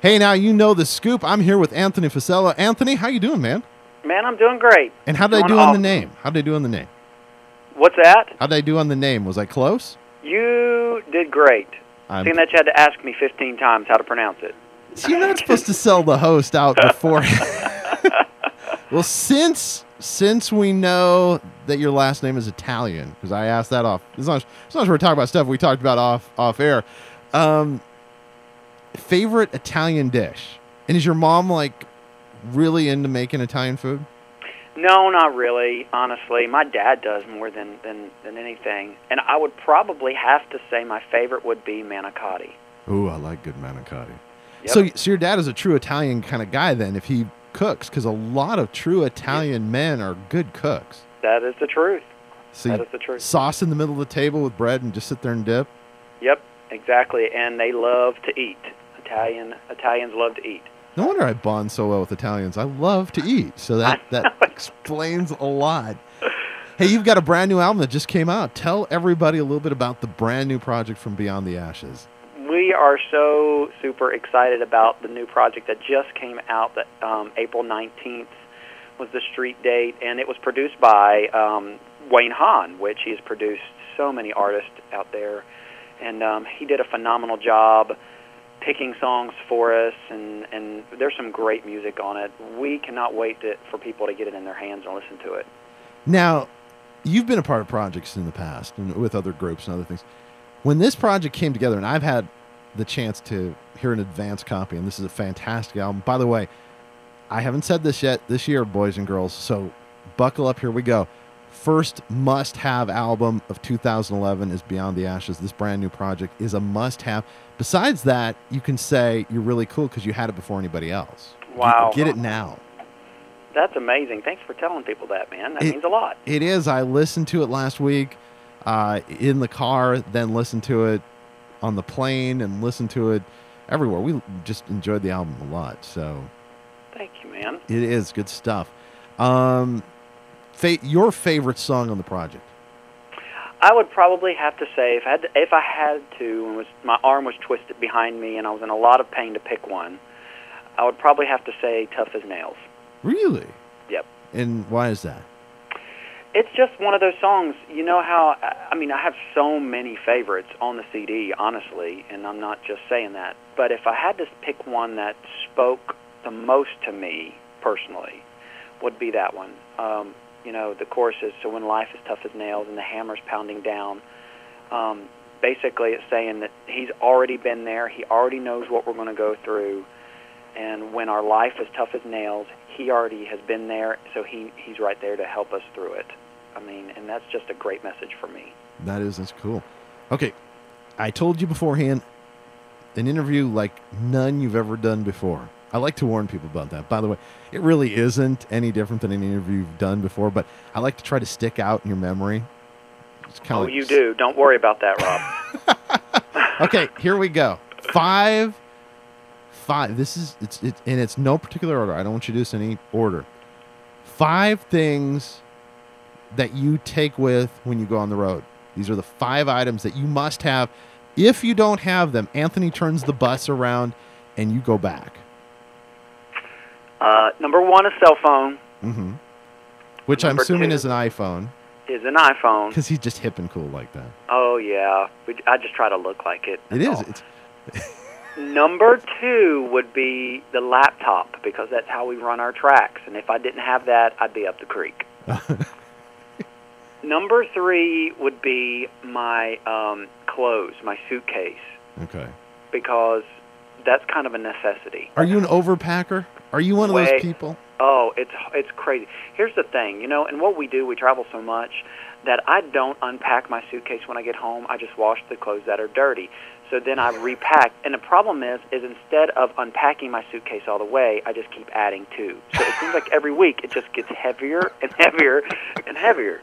Hey, now you know the scoop. I'm here with Anthony Facello. Anthony, how you doing, man? Man, I'm doing great. And how did I Doing do on the name? How did I do on the name? What's that? How did I do on the name? Was I close? You did great. I'm, Seeing that you had to ask me 15 times how to pronounce it. You're not supposed to sell the host out before. well, since since we know that your last name is Italian, because I asked that off. As long as, as long as we're talking about stuff we talked about off off air. Um, favorite Italian dish, and is your mom like really into making Italian food? No, not really. Honestly, my dad does more than than than anything. And I would probably have to say my favorite would be manicotti. Ooh, I like good manicotti. Yep. So, so your dad is a true Italian kind of guy then, if he cooks, because a lot of true Italian men are good cooks. That is the truth. So That is the truth. sauce in the middle of the table with bread and just sit there and dip. Yep, exactly. And they love to eat. Italian Italians love to eat. No wonder I bond so well with Italians. I love to eat, so that that explains a lot. Hey, you've got a brand new album that just came out. Tell everybody a little bit about the brand new project from Beyond the Ashes. We are so super excited about the new project that just came out. That um, April 19th was the street date, and it was produced by um, Wayne Haun, which he has produced so many artists out there, and um, he did a phenomenal job picking songs for us, and and there's some great music on it. We cannot wait to, for people to get it in their hands and listen to it. Now, you've been a part of projects in the past and with other groups and other things. When this project came together, and I've had the chance to hear an advance copy, and this is a fantastic album. By the way, I haven't said this yet this year, boys and girls, so buckle up. Here we go. First must have album of 2011 is Beyond the Ashes. This brand new project is a must have. Besides that, you can say you're really cool because you had it before anybody else. Wow. Get, it now. That's amazing. Thanks for telling people that, man. That It- means a lot. It is. I listened to it last week uh, in the car, then listened to it on the plane, and listened to it everywhere. We just enjoyed the album a lot. So Thank you, man. it is good stuff. Um, fa- your favorite song on the project? I would probably have to say if I had to, if I had to, and was my arm was twisted behind me and I was in a lot of pain to pick one, I would probably have to say "Tough as Nails." Really? Yep. And why is that? It's just one of those songs. You know how I- I mean, I have so many favorites on the CD, honestly, and I'm not just saying that. But if I had to pick one that spoke the most to me personally, would be that one. Um, you know, the chorus is "So when life is tough as nails and the hammer's pounding down." Um, basically, it's saying that he's already been there. He already knows what we're going to go through, and when our life is tough as nails, he already has been there. So he he's right there to help us through it. I mean, and that's just a great message for me. That is that's cool. Okay, I told you beforehand, an interview like none you've ever done before. I like to warn people about that. By the way, it really isn't any different than any interview you've done before, but I like to try to stick out in your memory. It's kind Oh, of you do. Don't worry about that, Rob. okay, here we go. Five, five. This is it's it, and it's no particular order. I don't want you to do this in any order. Five things that you take with when you go on the road. These are the five items that you must have. If you don't have them, Anthony turns the bus around and you go back. Uh, number one, a cell phone hmm Which I'm assuming is an iPhone is an iPhone. because he's just hip and cool like that. Oh yeah, We- I just try to look like it. It is. It's Number two would be the laptop because that's how we run our tracks. And if I didn't have that, I'd be up the creek. Number three would be my um, clothes, my suitcase, okay. because that's kind of a necessity. Are you an overpacker? Are you one of those people? Oh, it's it's crazy. Here's the thing, you know, and what we do, we travel so much that I don't unpack my suitcase when I get home. I just wash the clothes that are dirty. So then I repack. And the problem is, is instead of unpacking my suitcase all the way, I just keep adding to. So it seems like every week it just gets heavier and heavier and heavier.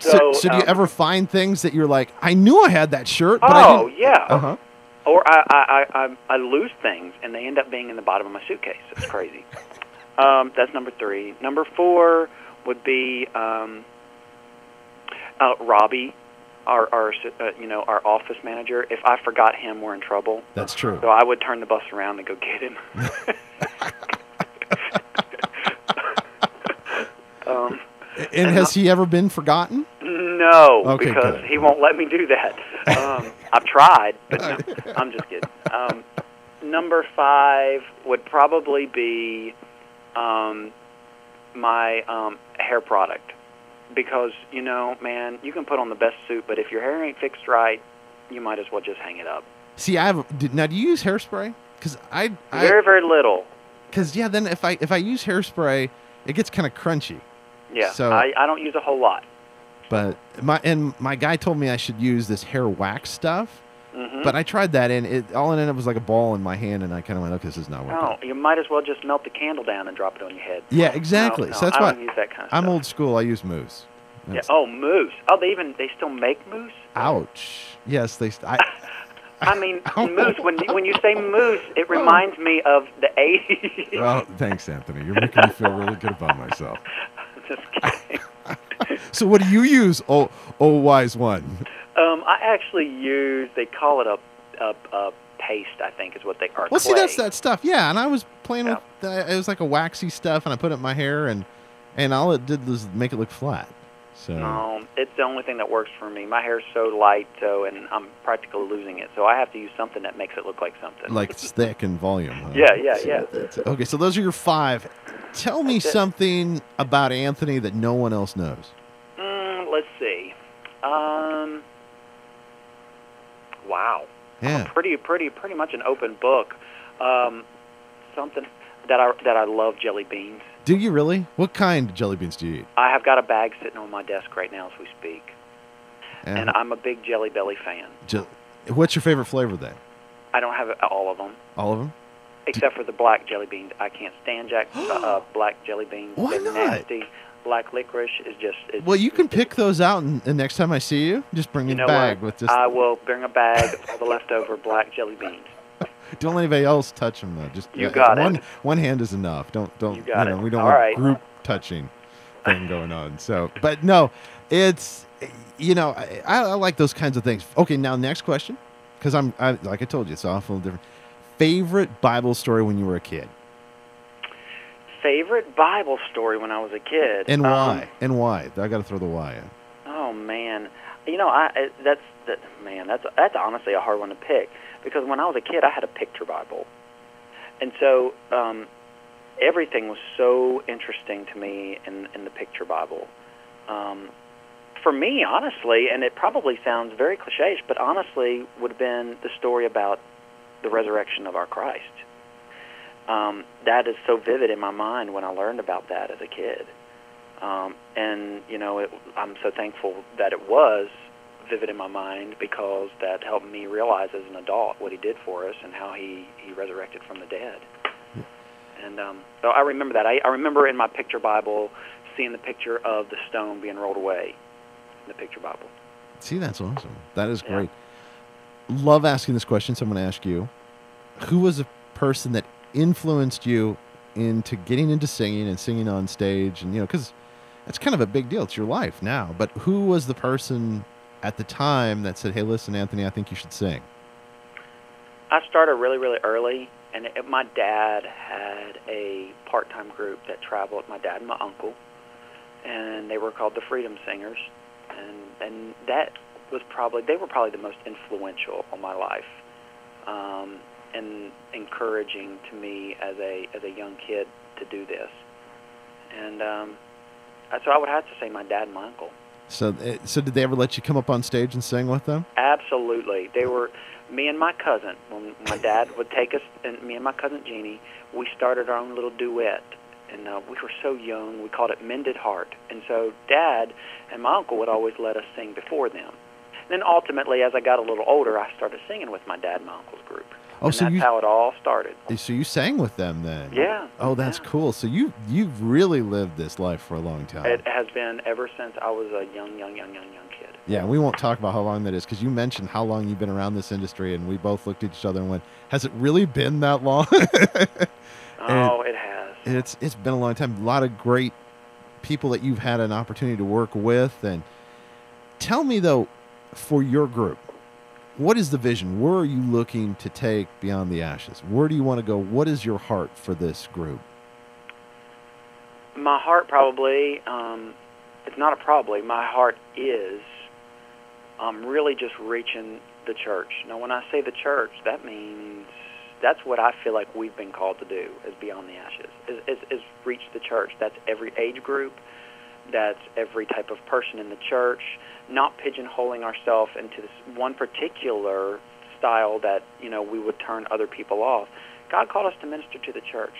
So, So, so, do you um, ever find things that you're like, I knew I had that shirt, but I Oh didn't. yeah. Uh huh. Or I, I, I, I, I lose things and they end up being in the bottom of my suitcase. It's crazy. um, that's number three. Number four would be um, uh, Robbie. our our uh, you know our office manager. If I forgot him, we're in trouble. That's true. So I would turn the bus around and go get him. um, and has he ever been forgotten? no, Okay, because good. he won't let me do that. Um, I've tried, but no, I'm just kidding. Um, number five would probably be um, my um, hair product because you know, man, you can put on the best suit, but if your hair ain't fixed right, you might as well just hang it up. See, I have. Now, do you use hairspray? Because I, I, Very, very little. because yeah. Then if I if I use hairspray, it gets kind of crunchy. Yeah, So- I, I don't use a whole lot. But my and my guy told me I should use this hair wax stuff. hmm But I tried that and it all it ended up was like a ball in my hand, and I kind of went, okay, this is not working. No, you might as well just melt the candle down and drop it on your head. Yeah, exactly. No, so that's I why don't use that kind of I'm stuff. old school. I use mousse. Yeah. Oh, mousse. Oh, they even they still make mousse. Ouch. Yes, they. St- I, I mean, Ow. mousse. When when you say mousse, it reminds me of the '80s. well, thanks, Anthony. You're making me feel really good about myself. just kidding. So, what do you use? Oh, oh, wise one. Um, I actually use. They call it a a, a paste. I think is what they are. Well, see, that's that stuff. Yeah, and I was playing Yeah. with. The, it was like a waxy stuff, and I put it in my hair, and and all it did was make it look flat. So. No, it's the only thing that works for me. My hair's so light, so and I'm practically losing it. So I have to use something that makes it look like something. like it's thick and volume. Huh? Yeah, yeah, yeah. That's- Okay, so those are your five. Tell me something about Anthony that no one else knows. Mm, let's see. Um, wow. Yeah. Pretty, pretty, pretty much an open book. Um, something that I that I love jelly beans. Do you really? What kind of jelly beans do you eat? I have got a bag sitting on my desk right now as we speak, Yeah. and I'm a big Jelly Belly fan. Je- What's your favorite flavor then? I don't have all of them All of them? Except for the black jelly beans. I can't stand Jack uh, black jelly beans. Why They're not? nasty. Black licorice is just. It's, Well, you can pick those out, and, and next time I see you, just bring You a bag what? with just. I will bring a bag of all the leftover black jelly beans. don't let anybody else touch them though. Just You uh, got it. one one hand is enough. Don't don't You got know it. we don't All want right. group touching thing going on. So, but no, it's you know I, I like those kinds of things. Okay, now next question, because I'm I, like I told you, it's awful different. Favorite Bible story when you were a kid, Favorite Bible story when I was a kid. and Um, why? and why? I got to throw the why in. Oh man, you know I I- that's that man that's that's honestly a hard one to pick because when I was a kid I had a picture Bible, and so um, everything was so interesting to me in in the picture Bible. Um, for me, honestly, and it probably sounds very cliche, but honestly, would have been the story about the resurrection of our Christ. Um, that is so vivid in my mind when I learned about that as a kid. Um, and you know, it, I'm so thankful that it was vivid in my mind because that helped me realize as an adult what he did for us and how he he resurrected from the dead. And um, so I remember that. I, I remember in my picture Bible seeing the picture of the stone being rolled away in the picture Bible. See, that's awesome. That is Yeah. Love asking this question. So I'm going to ask you who was a person that influenced you into getting into singing and singing on stage? And, you know, because that's kind of a big deal. It's your life now. But who was the person at the time that said, hey, listen, Anthony, I think you should sing? I started really, really early, and it, my dad had a part-time group that traveled. My dad and my uncle, and they were called the Freedom Singers, and and that was probably they were probably the most influential on my life, um, and encouraging to me as a as a young kid to do this, and um, so I would have to say my dad and my uncle. So, eh, so did they ever let you come up on stage and sing with them? Absolutely. They were me and my cousin. When my dad would take us, and me and my cousin Jeannie, we started our own little duet. And uh, we were so young, we called it Mended Heart. And so Dad and my uncle would always let us sing before them. And then ultimately, as I got a little older, I started singing with my dad and my uncle's group. Oh, and so that's you how it all started. Eh, so you sang with them then? Yeah. Oh, that's yeah. cool. So you you've really lived this life for a long time. It has been ever since I was a young, young, young, young, young kid. Yeah, we won't talk about how long that is because you mentioned how long you've been around this industry, and we both looked at each other and went, "Has it really been that long?" Oh, it has. it's it's been a long time. A lot of great people that you've had an opportunity to work with, and tell me though, for your group, what is the vision? Where are you looking to take Beyond the Ashes? Where do you want to go? What is your heart for this group? My heart probably, um, it's not a probably, my heart is um, really just reaching the church. Now, when I say the church, that means that's what I feel like we've been called to do as Beyond the Ashes, is, is, is reach the church. That's every age group. That's every type of person in the church, not pigeonholing ourselves into this one particular style that, you know, we would turn other people off. God called us to minister to the church.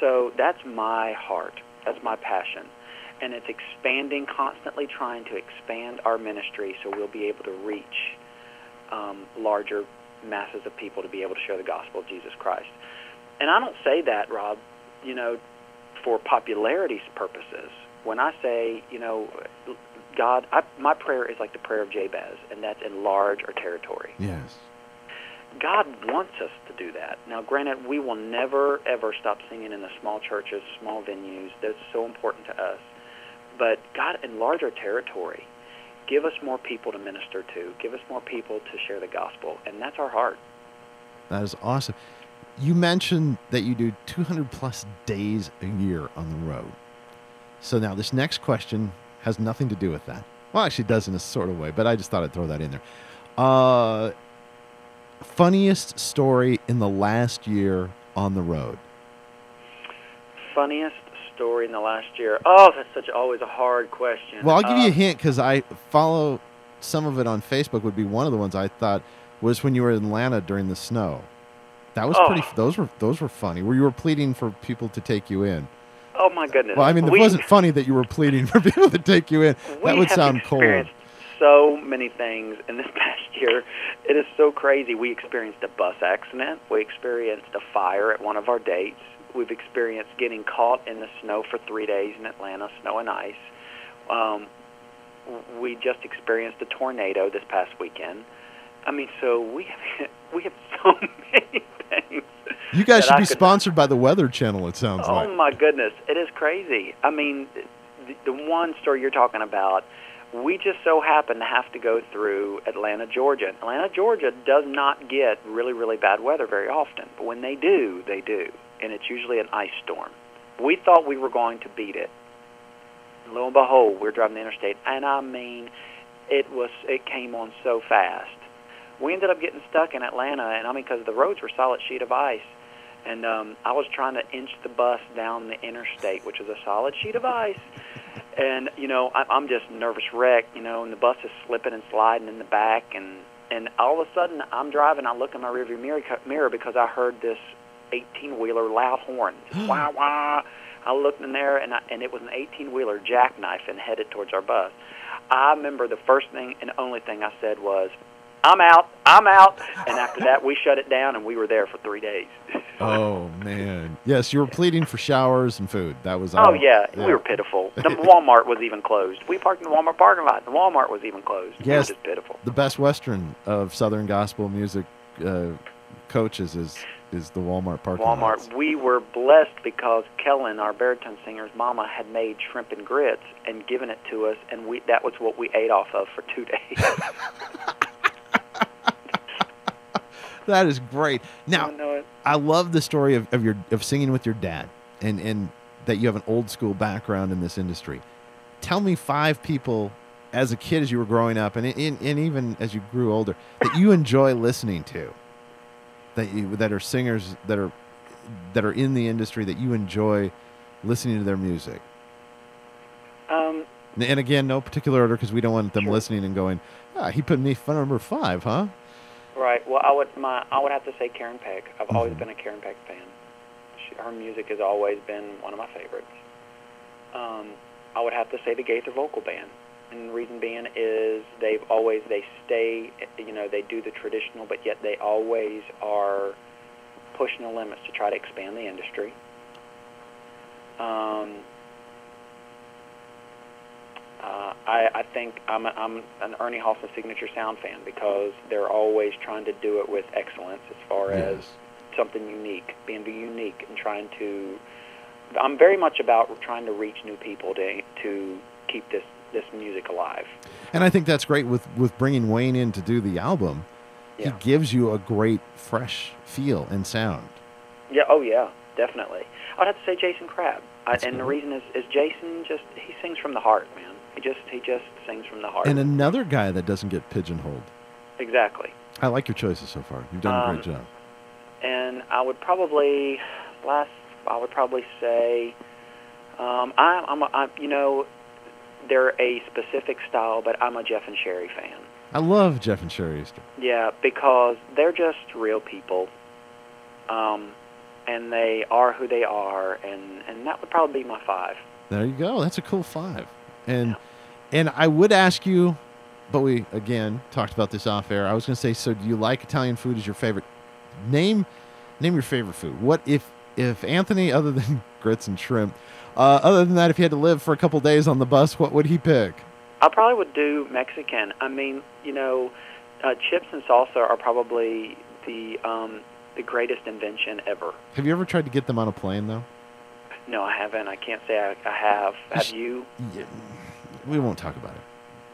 So that's my heart. That's my passion. And it's expanding, constantly trying to expand our ministry so we'll be able to reach um, larger masses of people to be able to share the gospel of Jesus Christ. And I don't say that, Rob, you know, for popularity's purposes. When I say, you know, God, I, my prayer is like the prayer of Jabez, and that's enlarge our territory. Yes. God wants us to do that. Now, granted, we will never, ever stop singing in the small churches, small venues. That's so important to us. But God, enlarge our territory. Give us more people to minister to. Give us more people to share the gospel. And that's our heart. That is awesome. You mentioned that you do 200 plus days a year on the road. So now this next question has nothing to do with that. Well, actually, it does in a sort of way, but I just thought I'd throw that in there. Uh, funniest story in the last year on the road? Funniest story in the last year? Oh, that's such always a hard question. Well, I'll give you a Um, hint because I follow some of it on Facebook. Would be one of the ones I thought was when you were in Atlanta during the snow. That was Oh. pretty. Those were those were funny. Where you were pleading for people to take you in. Oh my goodness. Well, I mean, it We- wasn't funny that you were pleading for people to take you in. That would sound cold. experienced So many things in this past year. It is so crazy. We experienced a bus accident. We experienced a fire at one of our dates. We've experienced getting caught in the snow for three days in Atlanta, snow and ice. Um, we just experienced a tornado this past weekend. I mean, so we have we have so many things. You guys should I be sponsored by the Weather Channel. It sounds Oh like. Oh my goodness, it is crazy. I mean, the, the one story you're talking about, we just so happen to have to go through Atlanta, Georgia. Atlanta, Georgia does not get really, really bad weather very often, but when they do, they do, and it's usually an ice storm. We thought we were going to beat it. Lo and behold, we're driving the interstate, and I mean, it was it came on so fast. We ended up getting stuck in Atlanta, and I mean, because the roads were solid sheet of ice and um, I was trying to inch the bus down the interstate, which is a solid sheet of ice. And you know, I, I'm just nervous wreck, you know, and the bus is slipping and sliding in the back, and and all of a sudden I'm driving, I look in my rearview mirror, mirror because I heard this 18 wheeler loud horn, wah wah. I looked in there, and I, and it was an 18 wheeler jackknife and headed towards our bus. I remember the first thing and only thing I said was, "I'm out, I'm out." And after that, we shut it down, and we were there for three days. Oh man, yes, you were pleading for showers and food. That was. Oh all. yeah, we were pitiful. The Walmart was even closed. We parked in the Walmart parking lot. The Walmart was even closed. We Yes. just pitiful. The best Western of Southern gospel music uh, coaches is is the Walmart parking lot. Walmart. lots. We were blessed because Kellen, our baritone singer's mama, had made shrimp and grits and given it to us, and we that was what we ate off of for two days. That is great. Now, I. I love the story of, of your of singing with your dad, and and that you have an old school background in this industry. Tell me five people as a kid, as you were growing up, and and, and even as you grew older, that you enjoy listening to. That you that are singers that are that are in the industry that you enjoy listening to their music. Um, And- again, no particular order because we don't want them Sure. listening and going, ah, he put me fun number five, huh? Right. Well, I would my I would have to say Karen Peck. I've always Mhm. been a Karen Peck fan. She, her music has always been one of my favorites. Um, I would have to say the Gaither Vocal Band. And the reason being is they've always they stay you know they do the traditional but yet they always are pushing the limits to try to expand the industry. Um, uh, I, I think I'm, a, I'm an Ernie Haase and signature sound fan because they're always trying to do it with excellence as far as something unique, being unique and trying to. I'm very much about trying to reach new people to to keep this this music alive. And I think that's great with with bringing Wayne in to do the album. Yeah. He gives you a great fresh feel and sound. Yeah. Oh yeah. Definitely. I'd have to say Jason Crabb. I, and the reason is, is Jason just he sings from the heart, man. He just he just sings from the heart. And another guy that doesn't get pigeonholed. exactly. I like your choices so far. You've done a Um, great job. and I would probably last. I would probably say, um, I, I'm, a, I'm, you know, they're a specific style, but I'm a Jeff and Sherry fan. I love Jeff and Sherry Easter. Yeah, because they're just real people, um, and they are who they are, and and that would probably be my five. There you go. That's a cool five. And and I would ask you, but we again talked about this off air. I was going to say, so do you like Italian food as your favorite? Name name your favorite food. What if if Anthony, other than grits and shrimp, uh, other than that, if he had to live for a couple days on the bus, what would he pick? I probably would do Mexican. I mean, you know, uh, chips and salsa are probably the um, the greatest invention ever. Have you ever tried to get them on a plane though? No, I haven't. I can't say I, I have. Have sh- you? Yeah, we won't talk about it.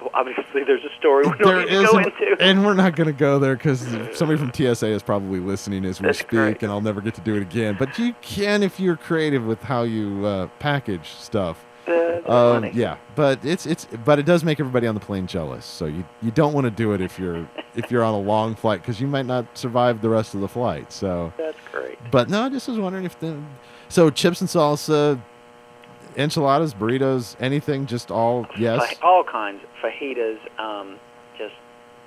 Well, obviously, there's a story we There don't need to go into. and we're not going to go there because somebody from TSA is probably listening as we That's speak, great. and I'll never get to do it again. But you can if you're creative with how you uh, package stuff. Uh, that's Um, funny. yeah, but it's it's but it does make everybody on the plane jealous. So you you don't want to do it if you're if you're on a long flight because you might not survive the rest of the flight. So, That's great. but no, I just was wondering if the so chips and salsa, enchiladas, burritos, anything, just all yes. All kinds. Fajitas, um, just,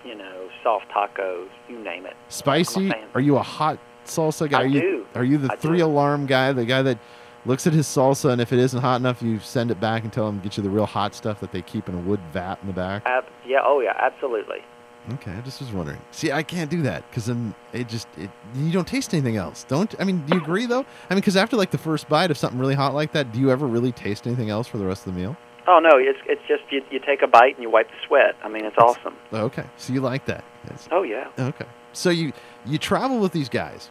you know, soft tacos, you name it. Spicy? I'm a fan. Are you a hot salsa guy? I are you do. are you the I do. three alarm guy? The guy that looks at his salsa and if it isn't hot enough, you send it back and tell him to get you the real hot stuff that they keep in a wood vat in the back. Ab- yeah, oh, yeah, absolutely. Okay, I just was wondering. See, I can't do that because then it just it, you don't taste anything else. Don't I mean? Do you agree though? I mean, because after like the first bite of something really hot like that, do you ever really taste anything else for the rest of the meal? Oh, no, it's, it's just you, you take a bite and you wipe the sweat. I mean, it's That's- awesome. Okay, so you like that? That's- Oh, yeah. okay, so you you travel with these guys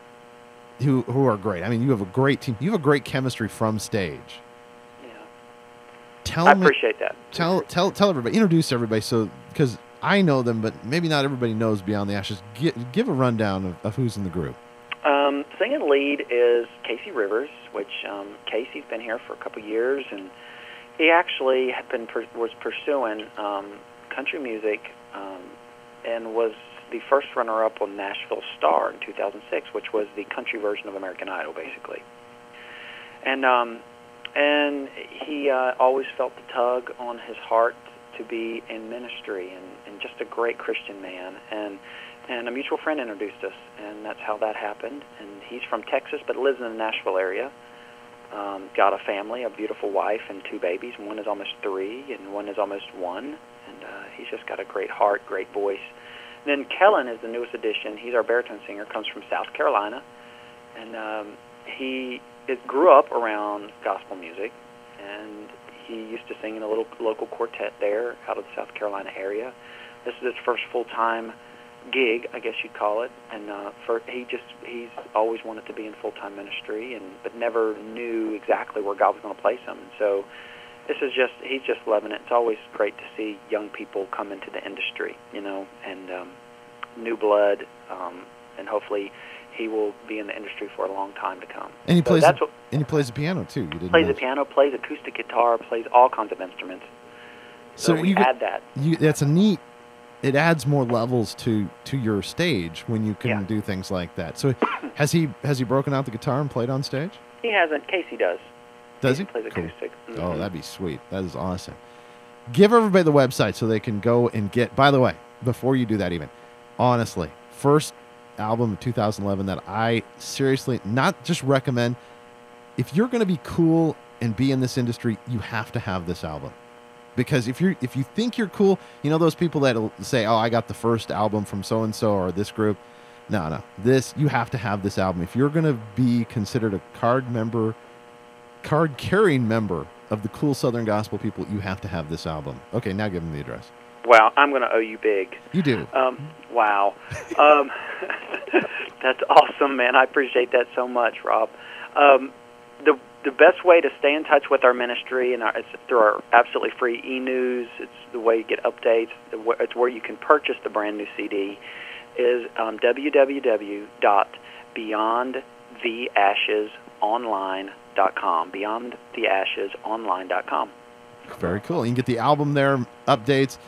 who who are great. I mean, you have a great team. You have a great chemistry from stage. Yeah. Tell I me, appreciate that. tell tell tell everybody, introduce everybody, so because I know them, but maybe not everybody knows Beyond the Ashes. Give, give a rundown of, of who's in the group. Um, singing lead is Casey Rivers, which um, Casey's been here for a couple years, and he actually had been per- was pursuing um, country music um, and was the first runner-up on Nashville Star in 2006, which was the country version of American Idol, basically. And um, and he uh, always felt the tug on his heart to be in ministry, and, and just a great Christian man, and and a mutual friend introduced us, and that's how that happened. And he's from Texas, but lives in the Nashville area. Um, got a family, a beautiful wife, and two babies. One is almost three, and one is almost one. And uh, he's just got a great heart, great voice. And then Kellen is the newest addition. He's our baritone singer. Comes from South Carolina, and um, he is, grew up around gospel music, and he used to sing in a little local quartet there out of the South Carolina area. This is his first full-time gig, I guess you'd call it. And uh, for he just he's always wanted to be in full-time ministry, and but never knew exactly where God was going to place him. And so this is just he's just loving it. It's always great to see young people come into the industry, you know, and um, new blood, um, and hopefully he will be in the industry for a long time to come. And he So plays that's the, what and he plays the piano too. You didn't plays the piano, plays acoustic guitar, plays all kinds of instruments. So, So you add that. you that's a neat it adds more levels to to your stage when you can Yeah. do things like that so has he has he broken out the guitar and played on stage He hasn't. Casey does. does he Casey plays Cool. acoustic. oh Mhm. that'd be sweet that is awesome give everybody the website so they can go and get by the way before you do that even honestly first album of 2011 that i seriously not just recommend if you're going to be cool and be in this industry you have to have this album because if you if you think you're cool, you know those people that say, "Oh, I got the first album from so and so or this group." No, no. This you have to have this album if you're going to be considered a card member, card carrying member of the cool Southern gospel people. You have to have this album. Okay, now give them the address. Wow, I'm going to owe you big. You do. Um, wow. Um, that's awesome, man. I appreciate that so much, Rob. Um, the the best way to stay in touch with our ministry, and our, it's through our absolutely free e-news. It's the way you get updates. It's where you can purchase the brand new CD. Is um, www.beyondtheashesonline.com. Beyondtheashesonline.com. Very cool. You can get the album there, updates.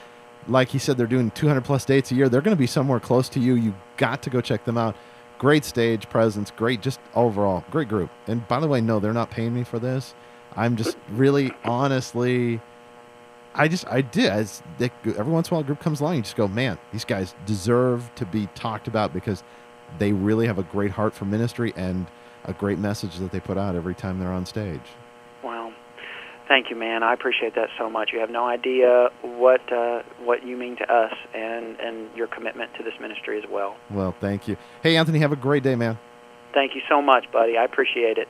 Like he said, they're doing 200 plus dates a year. They're going to be somewhere close to you. You got to go check them out. Great stage presence, great just overall, great group. And by the way, no, they're not paying me for this. I'm just really honestly, I just I did. As they, every once in a while, a group comes along, you just go, man, these guys deserve to be talked about because they really have a great heart for ministry and a great message that they put out every time they're on stage. Thank you, man. I appreciate that so much. You have no idea what uh, what you mean to us and and your commitment to this ministry as well. Well, thank you. Hey, Anthony, have a great day, man. Thank you so much, buddy. I appreciate it.